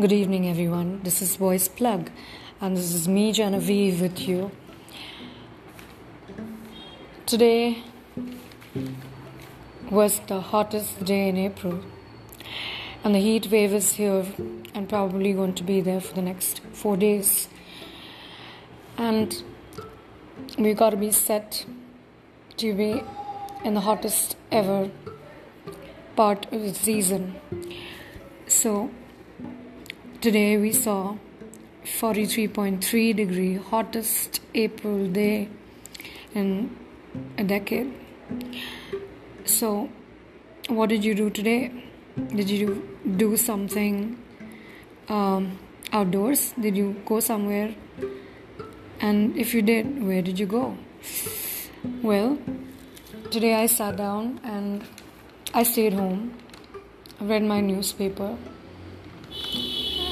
Good evening, everyone. This is Voice Plug, and this is me, Genevieve, with you. Today was the hottest day in April, and the heat wave is here and probably going to be there for the next four days. And we've got to be set to be in the hottest ever part of the season. So, Today we saw 43.3 degree hottest April day in a decade. So, what did you do today? Did you do something um, outdoors? Did you go somewhere? And if you did, where did you go? Well, today I sat down and I stayed home, read my newspaper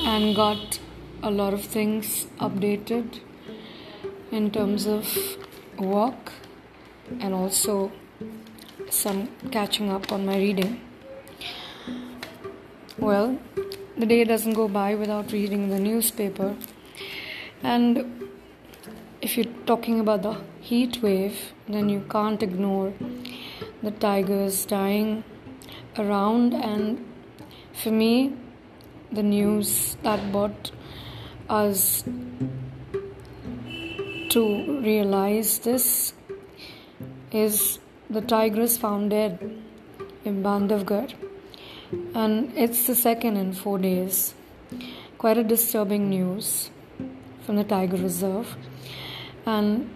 and got a lot of things updated in terms of work and also some catching up on my reading. Well, the day doesn't go by without reading the newspaper. And if you're talking about the heat wave, then you can't ignore the tigers dying around. And for me, the news that brought us to realize this is the tigress found dead in Bandhavgarh, and it's the second in four days. Quite a disturbing news from the tiger reserve, and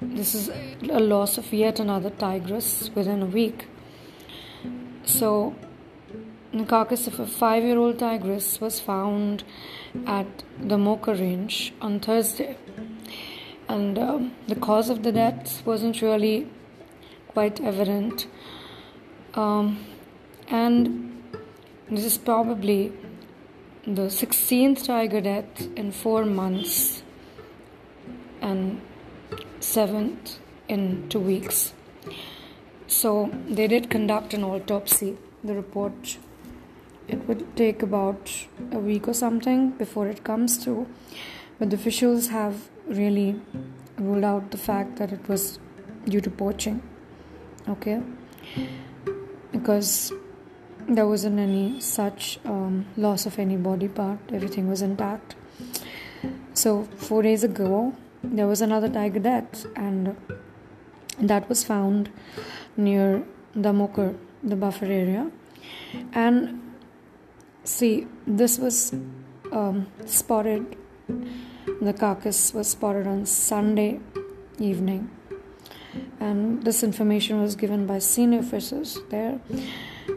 this is a loss of yet another tigress within a week. So, the carcass of a five year old tigress was found at the Mocha Range on Thursday. And um, the cause of the death wasn't really quite evident. Um, and this is probably the 16th tiger death in four months and seventh in two weeks. So they did conduct an autopsy. The report it would take about a week or something before it comes through. But the officials have really ruled out the fact that it was due to poaching. Okay? Because there wasn't any such um, loss of any body part, everything was intact. So, four days ago, there was another tiger death, and that was found near the Mokar, the buffer area. And See, this was um, spotted, the carcass was spotted on Sunday evening, and this information was given by senior officers there.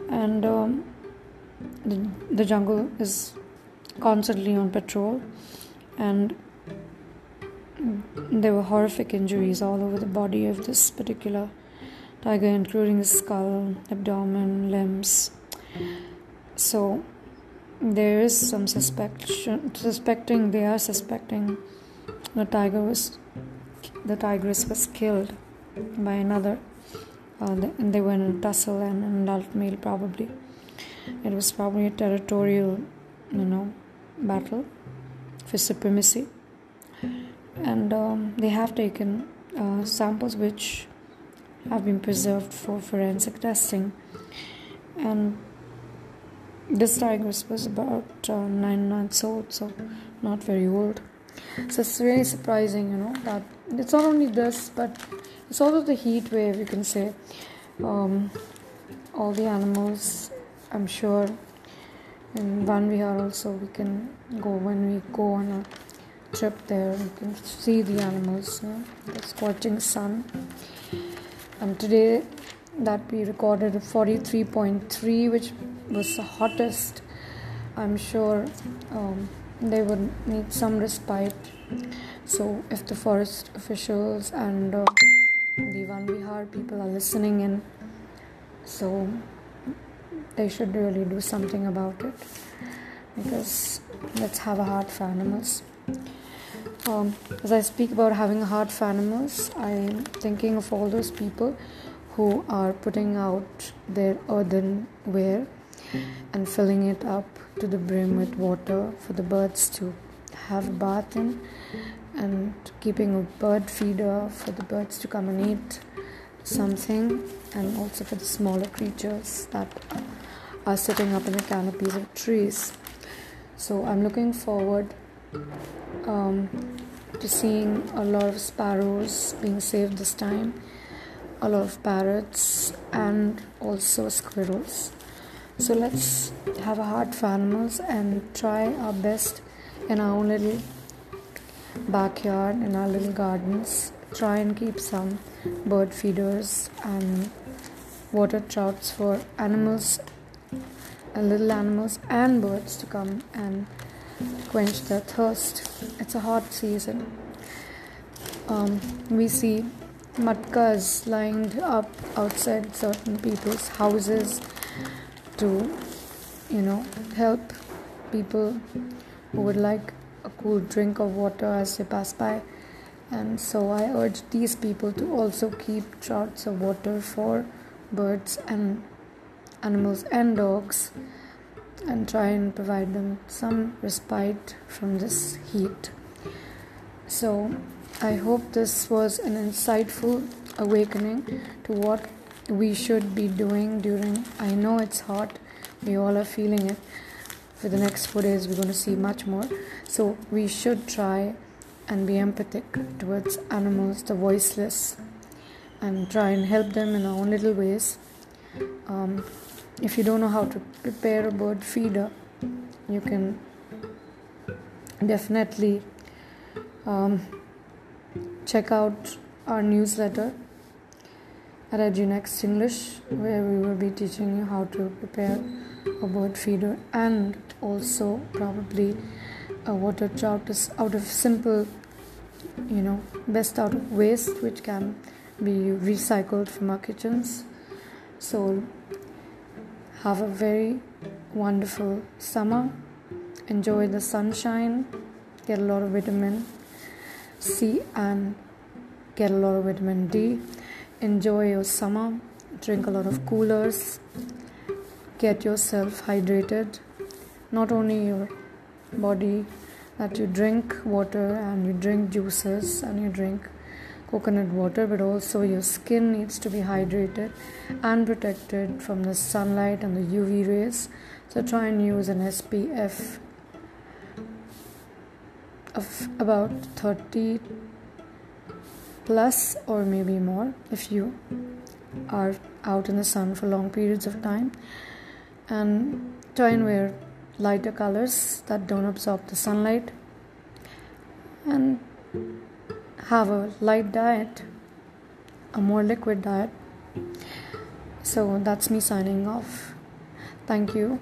And um, the, the jungle is constantly on patrol, and there were horrific injuries all over the body of this particular tiger, including the skull, abdomen, limbs. So there is some suspicion suspecting they are suspecting the tiger was the tigress was killed by another uh, they, they were in a tussle and an adult male probably. It was probably a territorial you know battle for supremacy. And um, they have taken uh, samples which have been preserved for forensic testing. And this tigress was about uh, nine months old, so not very old. So it's really surprising, you know, that it's not only this, but it's also the heat wave, you can say. Um, all the animals, I'm sure, in Van Vihar also, we can go when we go on a trip there, we can see the animals, you know, the scorching sun. And today, that we recorded 43.3, which was the hottest. I'm sure um, they would need some respite. So, if the forest officials and uh, the Van Vihar people are listening in, so they should really do something about it because let's have a heart for animals. Um, as I speak about having a heart for animals, I'm thinking of all those people who are putting out their earthenware and filling it up to the brim with water for the birds to have a bath in and keeping a bird feeder for the birds to come and eat something and also for the smaller creatures that are sitting up in the canopies of trees. So i'm looking forward um, to seeing a lot of sparrows being saved this time a lot of parrots and also squirrels so let's have a heart for animals and try our best in our own little backyard, in our little gardens. Try and keep some bird feeders and water trouts for animals, and little animals and birds to come and quench their thirst. It's a hot season. Um, we see matkas lined up outside certain people's houses to you know help people who would like a cool drink of water as they pass by. And so i urge these people to also keep trouts of water for birds and animals and dogs and try and provide them some respite from this heat. So i hope this was an insightful awakening to what we should be doing during i know it's hot we all are feeling it. For the next four days we're going to see much more. So we should try and be empathic towards animals the voiceless and try and help them in our own little ways. Um, if you don't know how to prepare a bird feeder you can definitely um, check out our newsletter at EduNext English, where we will be teaching you how to prepare a bird feeder and also probably a water trout is out of simple, you know, best out of waste, which can be recycled from our kitchens. So, have a very wonderful summer. Enjoy the sunshine, get a lot of vitamin C, and get a lot of vitamin D enjoy your summer, drink a lot of coolers, get yourself hydrated. Not only your body, that you drink water and you drink juices and you drink coconut water, but also your skin needs to be hydrated and protected from the sunlight and the UV rays. So try and use an SPF of about 30 plus or maybe more if you are out in the sun for long periods of time and try and wear lighter colors that don't absorb the sunlight and have a light diet a more liquid diet. So that's me signing off. Thank you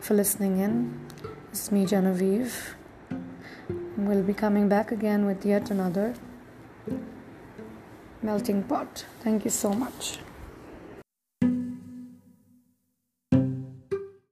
for listening in. It's me genevieve we'll be coming back again with yet another melting pot. Thank you so much.